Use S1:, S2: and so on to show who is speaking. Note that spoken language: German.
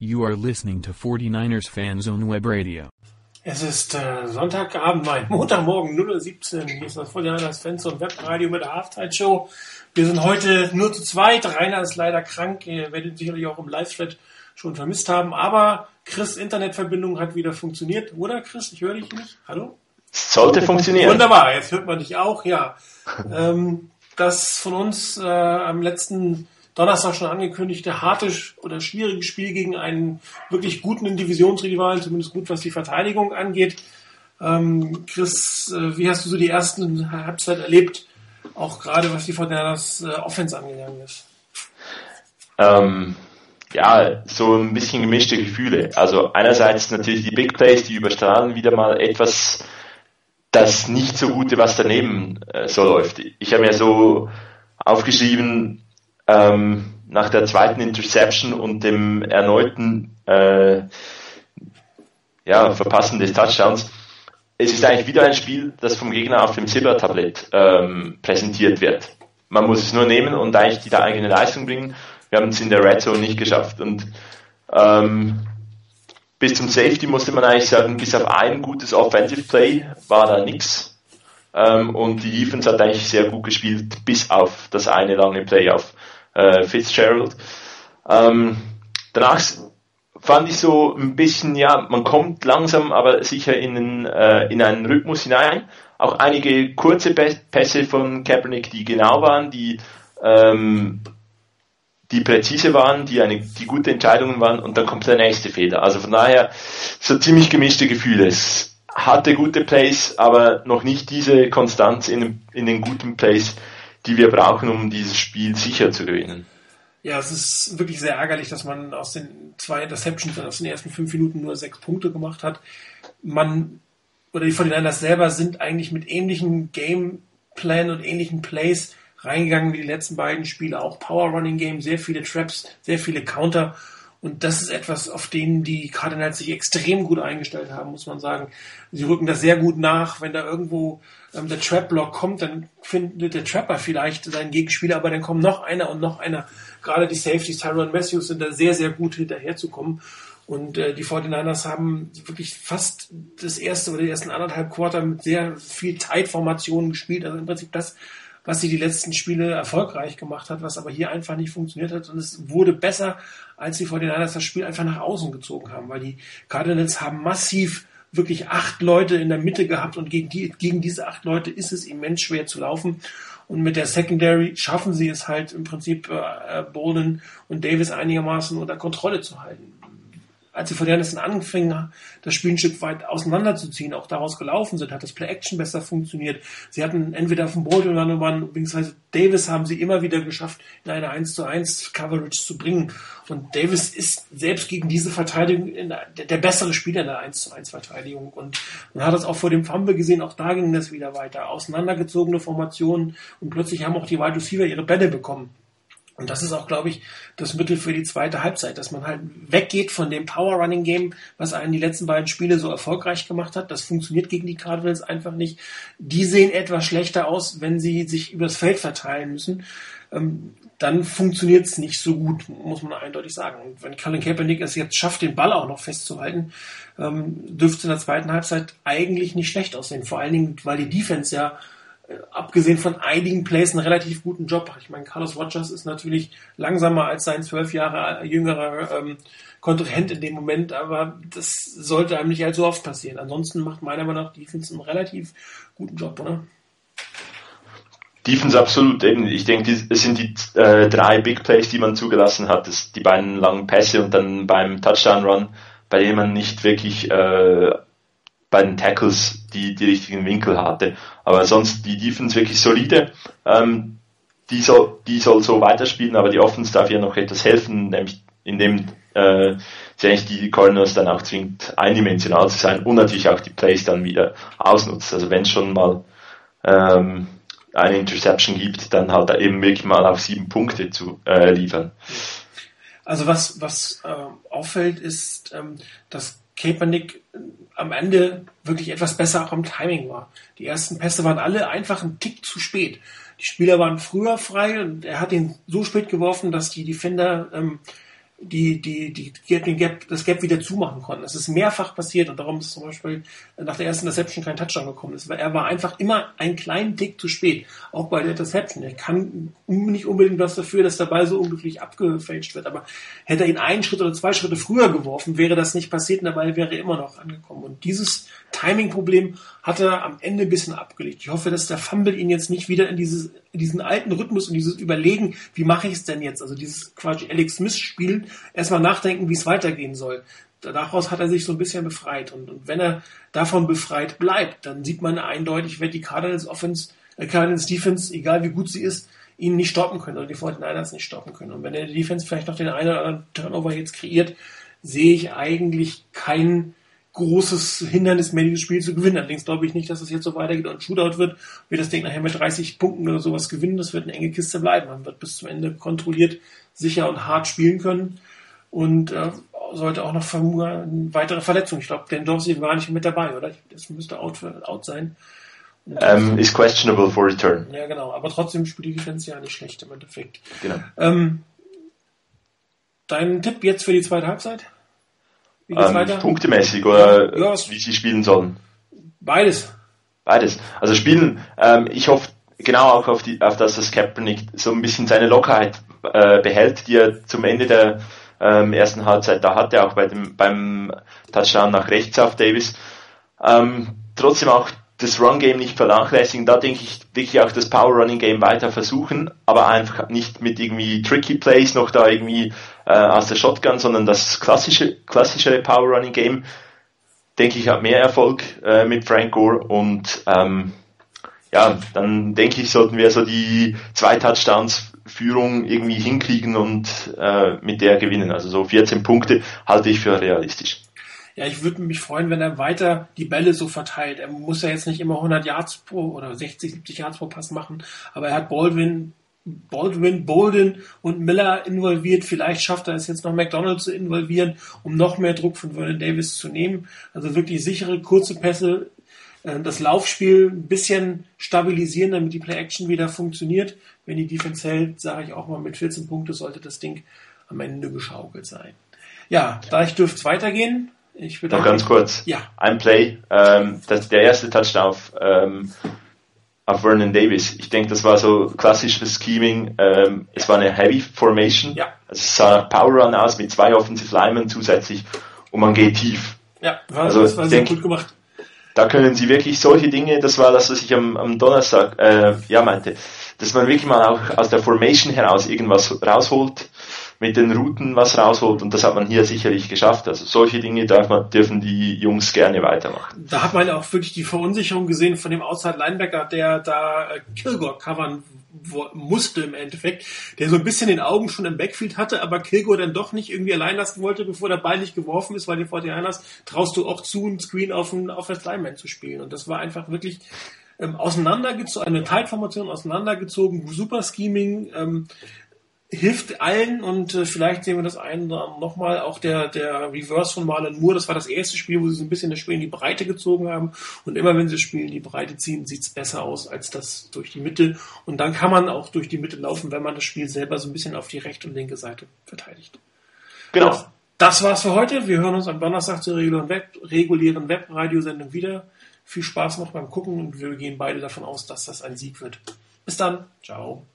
S1: You are listening to 49ers Fan Zone Web Radio.
S2: Es ist äh, Sonntagabend, nein, Montagmorgen 0.17 Uhr. Hier ist das 49ers Fans und Webradio mit der Halftime-Show. Wir sind heute nur zu zweit. Rainer ist leider krank. Ihr werdet ihn sicherlich auch im Live-Thread schon vermisst haben. Aber Chris' Internetverbindung hat wieder funktioniert. Oder Chris? Ich höre dich nicht. Hallo?
S3: Sollte funktionieren.
S2: Wunderbar, jetzt hört man dich auch, ja. ähm, das von uns äh, am letzten Donnerstag schon angekündigte harte oder schwierige Spiel gegen einen wirklich guten Divisionsrivalen, zumindest gut, was die Verteidigung angeht. Ähm, Chris, äh, wie hast du so die ersten Halbzeit erlebt, auch gerade was die Fortinanders äh, Offense angegangen ist?
S3: Ähm, ja, so ein bisschen gemischte Gefühle. Also einerseits natürlich die Big Plays, die überstrahlen wieder mal etwas das nicht so gute, was daneben äh, so läuft. Ich habe mir so aufgeschrieben, ähm, nach der zweiten Interception und dem erneuten äh, ja, Verpassen des Touchdowns, es ist eigentlich wieder ein Spiel, das vom Gegner auf dem Silbertablett ähm, präsentiert wird. Man muss es nur nehmen und eigentlich die eigene Leistung bringen. Wir haben es in der Red Zone nicht geschafft. Und ähm, bis zum Safety musste man eigentlich sagen, bis auf ein gutes Offensive Play war da nichts. Ähm, und die Defense hat eigentlich sehr gut gespielt, bis auf das eine lange Play auf äh, Fitzgerald. Ähm, danach fand ich so ein bisschen, ja, man kommt langsam, aber sicher in, einen, äh, in einen Rhythmus hinein. Auch einige kurze Pässe von Kaepernick, die genau waren, die, ähm, die präzise waren, die eine, die gute Entscheidungen waren und dann kommt der nächste Fehler. Also von daher so ziemlich gemischte Gefühle. Es hatte gute Plays, aber noch nicht diese Konstanz in, in den guten Plays, die wir brauchen, um dieses Spiel sicher zu gewinnen.
S2: Ja, es ist wirklich sehr ärgerlich, dass man aus den zwei Interceptions aus den ersten fünf Minuten nur sechs Punkte gemacht hat. Man oder die 49ers selber sind eigentlich mit ähnlichen Gameplan und ähnlichen Plays reingegangen wie die letzten beiden Spiele. Auch Power Running Game, sehr viele Traps, sehr viele Counter. Und das ist etwas, auf denen die Cardinals sich extrem gut eingestellt haben, muss man sagen. Sie rücken das sehr gut nach. Wenn da irgendwo ähm, der Trap-Block kommt, dann findet der Trapper vielleicht seinen Gegenspieler, aber dann kommt noch einer und noch einer. Gerade die Safeties, Tyron Matthews, sind da sehr, sehr gut hinterherzukommen. Und äh, die 49ers haben wirklich fast das erste oder die ersten anderthalb Quarter mit sehr viel Zeitformationen gespielt. Also im Prinzip das, was sie die letzten Spiele erfolgreich gemacht hat, was aber hier einfach nicht funktioniert hat. Und es wurde besser, als sie vor den Niners das Spiel einfach nach außen gezogen haben, weil die Cardinals haben massiv wirklich acht Leute in der Mitte gehabt und gegen, die, gegen diese acht Leute ist es immens schwer zu laufen. Und mit der Secondary schaffen sie es halt im Prinzip äh, Bowden und Davis einigermaßen unter Kontrolle zu halten als sie von Anderson anfingen, das Spiel ein Stück weit auseinanderzuziehen, auch daraus gelaufen sind, hat das Play-Action besser funktioniert. Sie hatten entweder dem Boden oder Mann, beziehungsweise Davis haben sie immer wieder geschafft, in eine 1 zu 1 Coverage zu bringen. Und Davis ist selbst gegen diese Verteidigung der, der, bessere Spieler in der 1 zu 1 Verteidigung. Und man hat das auch vor dem Fumble gesehen, auch da ging das wieder weiter. Auseinandergezogene Formationen und plötzlich haben auch die Wide Receiver ihre Bälle bekommen. Und das ist auch, glaube ich, das Mittel für die zweite Halbzeit, dass man halt weggeht von dem Power Running Game, was einen die letzten beiden Spiele so erfolgreich gemacht hat. Das funktioniert gegen die Cardinals einfach nicht. Die sehen etwas schlechter aus, wenn sie sich übers Feld verteilen müssen. Ähm, dann funktioniert es nicht so gut, muss man eindeutig sagen. Und wenn Colin Kaepernick es jetzt schafft, den Ball auch noch festzuhalten, ähm, dürfte es in der zweiten Halbzeit eigentlich nicht schlecht aussehen. Vor allen Dingen, weil die Defense ja abgesehen von einigen Plays einen relativ guten Job. Ich meine, Carlos Rogers ist natürlich langsamer als sein zwölf Jahre jüngerer ähm, Kontrahent in dem Moment, aber das sollte einem nicht allzu oft passieren. Ansonsten macht meiner Meinung nach Defense einen relativ guten Job, oder?
S3: Defense absolut. Eben, ich denke, es sind die äh, drei Big Plays, die man zugelassen hat. Das, die beiden langen Pässe und dann beim Touchdown Run, bei denen man nicht wirklich äh, bei den Tackles die, die richtigen Winkel hatte. Aber sonst die Defense wirklich solide. Ähm, die, soll, die soll so weiterspielen, aber die Offense darf ihr noch etwas helfen, nämlich indem äh, sie eigentlich die Cardinals dann auch zwingt, eindimensional zu sein und natürlich auch die Plays dann wieder ausnutzt. Also wenn es schon mal ähm, eine Interception gibt, dann halt eben wirklich mal auf sieben Punkte zu äh, liefern.
S2: Also was, was äh, auffällt, ist, ähm, dass Kaepernick am Ende wirklich etwas besser auch am Timing war. Die ersten Pässe waren alle einfach einen Tick zu spät. Die Spieler waren früher frei und er hat ihn so spät geworfen, dass die Defender ähm, die, die, die, den Gap, das Gap wieder zumachen konnten. Es ist mehrfach passiert und darum ist zum Beispiel nach der ersten Interception kein Touchdown gekommen. Ist, er war einfach immer einen kleinen Tick zu spät. Auch bei der Interception. Er kann nicht unbedingt was dafür, dass der Ball so unglücklich abgefälscht wird. Aber hätte er ihn einen Schritt oder zwei Schritte früher geworfen, wäre das nicht passiert und der Ball wäre immer noch angekommen. Und dieses Timing-Problem hat er am Ende ein bisschen abgelegt. Ich hoffe, dass der Fumble ihn jetzt nicht wieder in, dieses, diesen alten Rhythmus und dieses Überlegen, wie mache ich es denn jetzt? Also dieses quasi Alex Smith-Spielen, erstmal nachdenken, wie es weitergehen soll. Daraus hat er sich so ein bisschen befreit. Und, und wenn er davon befreit bleibt, dann sieht man eindeutig, wird die Cardinals Offense, äh, Cardinals Defense, egal wie gut sie ist, ihn nicht stoppen können oder die 49ers nicht stoppen können. Und wenn der Defense vielleicht noch den einen oder anderen Turnover jetzt kreiert, sehe ich eigentlich keinen großes Hindernis mehr, dieses Spiel zu gewinnen. Allerdings glaube ich nicht, dass es jetzt so weitergeht und ein Shootout wird. Wir das Ding nachher mit 30 Punkten oder sowas gewinnen. Das wird eine enge Kiste bleiben. Man wird bis zum Ende kontrolliert, sicher und hart spielen können. Und äh, sollte auch noch vermuten, weitere Verletzungen. Ich glaube, den Dorsey war nicht mit dabei, oder? Das müsste out, out sein.
S3: Um, ähm, ist questionable for return.
S2: Ja, genau. Aber trotzdem spielt die Defense ja nicht schlecht im Endeffekt.
S3: Genau.
S2: Ähm, dein Tipp jetzt für die zweite Halbzeit?
S3: Wie geht's ähm, weiter? Punktemäßig oder ja, wie sie spielen sollen?
S2: Beides.
S3: Beides. Also spielen, ähm, ich hoffe genau auch auf, die, auf das, dass Kaepernick so ein bisschen seine Lockerheit äh, behält, die er zum Ende der ähm, ersten Halbzeit da hatte, auch bei dem, beim Touchdown nach rechts auf Davis. Ähm, trotzdem auch das Run-Game nicht vernachlässigen. Da denke ich wirklich auch das Power-Running-Game weiter versuchen, aber einfach nicht mit irgendwie tricky Plays noch da irgendwie äh, aus der Shotgun, sondern das klassische, klassischere Power-Running-Game, denke ich, hat mehr Erfolg äh, mit Frank Gore und ähm, ja, dann denke ich, sollten wir so die zwei Touchdowns Führung irgendwie hinkriegen und äh, mit der gewinnen. Also so 14 Punkte halte ich für realistisch.
S2: Ja, ich würde mich freuen, wenn er weiter die Bälle so verteilt. Er muss ja jetzt nicht immer 100 Yards pro oder 60, 70 Yards pro Pass machen, aber er hat Baldwin, Baldwin, Bolden und Miller involviert. Vielleicht schafft er es jetzt noch McDonald zu involvieren, um noch mehr Druck von Vernon Davis zu nehmen. Also wirklich sichere, kurze Pässe, äh, das Laufspiel ein bisschen stabilisieren, damit die Play-Action wieder funktioniert. Wenn die Defense hält, sage ich auch mal, mit 14 Punkten sollte das Ding am Ende geschaukelt sein. Ja, da ich dürfte es weitergehen. Ich
S3: Noch ganz kurz.
S2: Ja.
S3: Ein Play, ähm, das, der erste Touchdown auf, ähm, auf Vernon Davis. Ich denke, das war so klassisches Scheming. Ähm, es war eine Heavy Formation.
S2: Ja.
S3: Also es sah Power Run aus mit zwei Offensive Linemen zusätzlich und man geht tief.
S2: Ja, war, also, das war sehr denk, gut gemacht.
S3: Da können sie wirklich solche Dinge, das war das, was ich am, am Donnerstag äh, ja meinte, dass man wirklich mal auch aus der Formation heraus irgendwas rausholt mit den Routen was rausholt und das hat man hier sicherlich geschafft. Also solche Dinge man, dürfen die Jungs gerne weitermachen.
S2: Da hat man auch wirklich die Verunsicherung gesehen von dem Outside Linebacker, der da äh, Kilgore covern musste im Endeffekt, der so ein bisschen den Augen schon im Backfield hatte, aber Kilgore dann doch nicht irgendwie allein lassen wollte, bevor der Ball nicht geworfen ist, weil den 49ers traust du auch zu, einen Screen auf einen Offense Lineman zu spielen. Und das war einfach wirklich ähm, auseinandergezogen, eine Teilformation auseinandergezogen, super Scheming, ähm, hilft allen und äh, vielleicht sehen wir das einen nochmal. Auch der, der Reverse von Marlon Moore, das war das erste Spiel, wo sie so ein bisschen das Spiel in die Breite gezogen haben. Und immer wenn sie das Spiel in die Breite ziehen, sieht's besser aus als das durch die Mitte. Und dann kann man auch durch die Mitte laufen, wenn man das Spiel selber so ein bisschen auf die rechte und linke Seite verteidigt.
S3: Genau.
S2: Das, das war's für heute. Wir hören uns am Donnerstag zur regulären, Web, regulären Webradiosendung wieder. Viel Spaß noch beim Gucken und wir gehen beide davon aus, dass das ein Sieg wird. Bis dann. Ciao.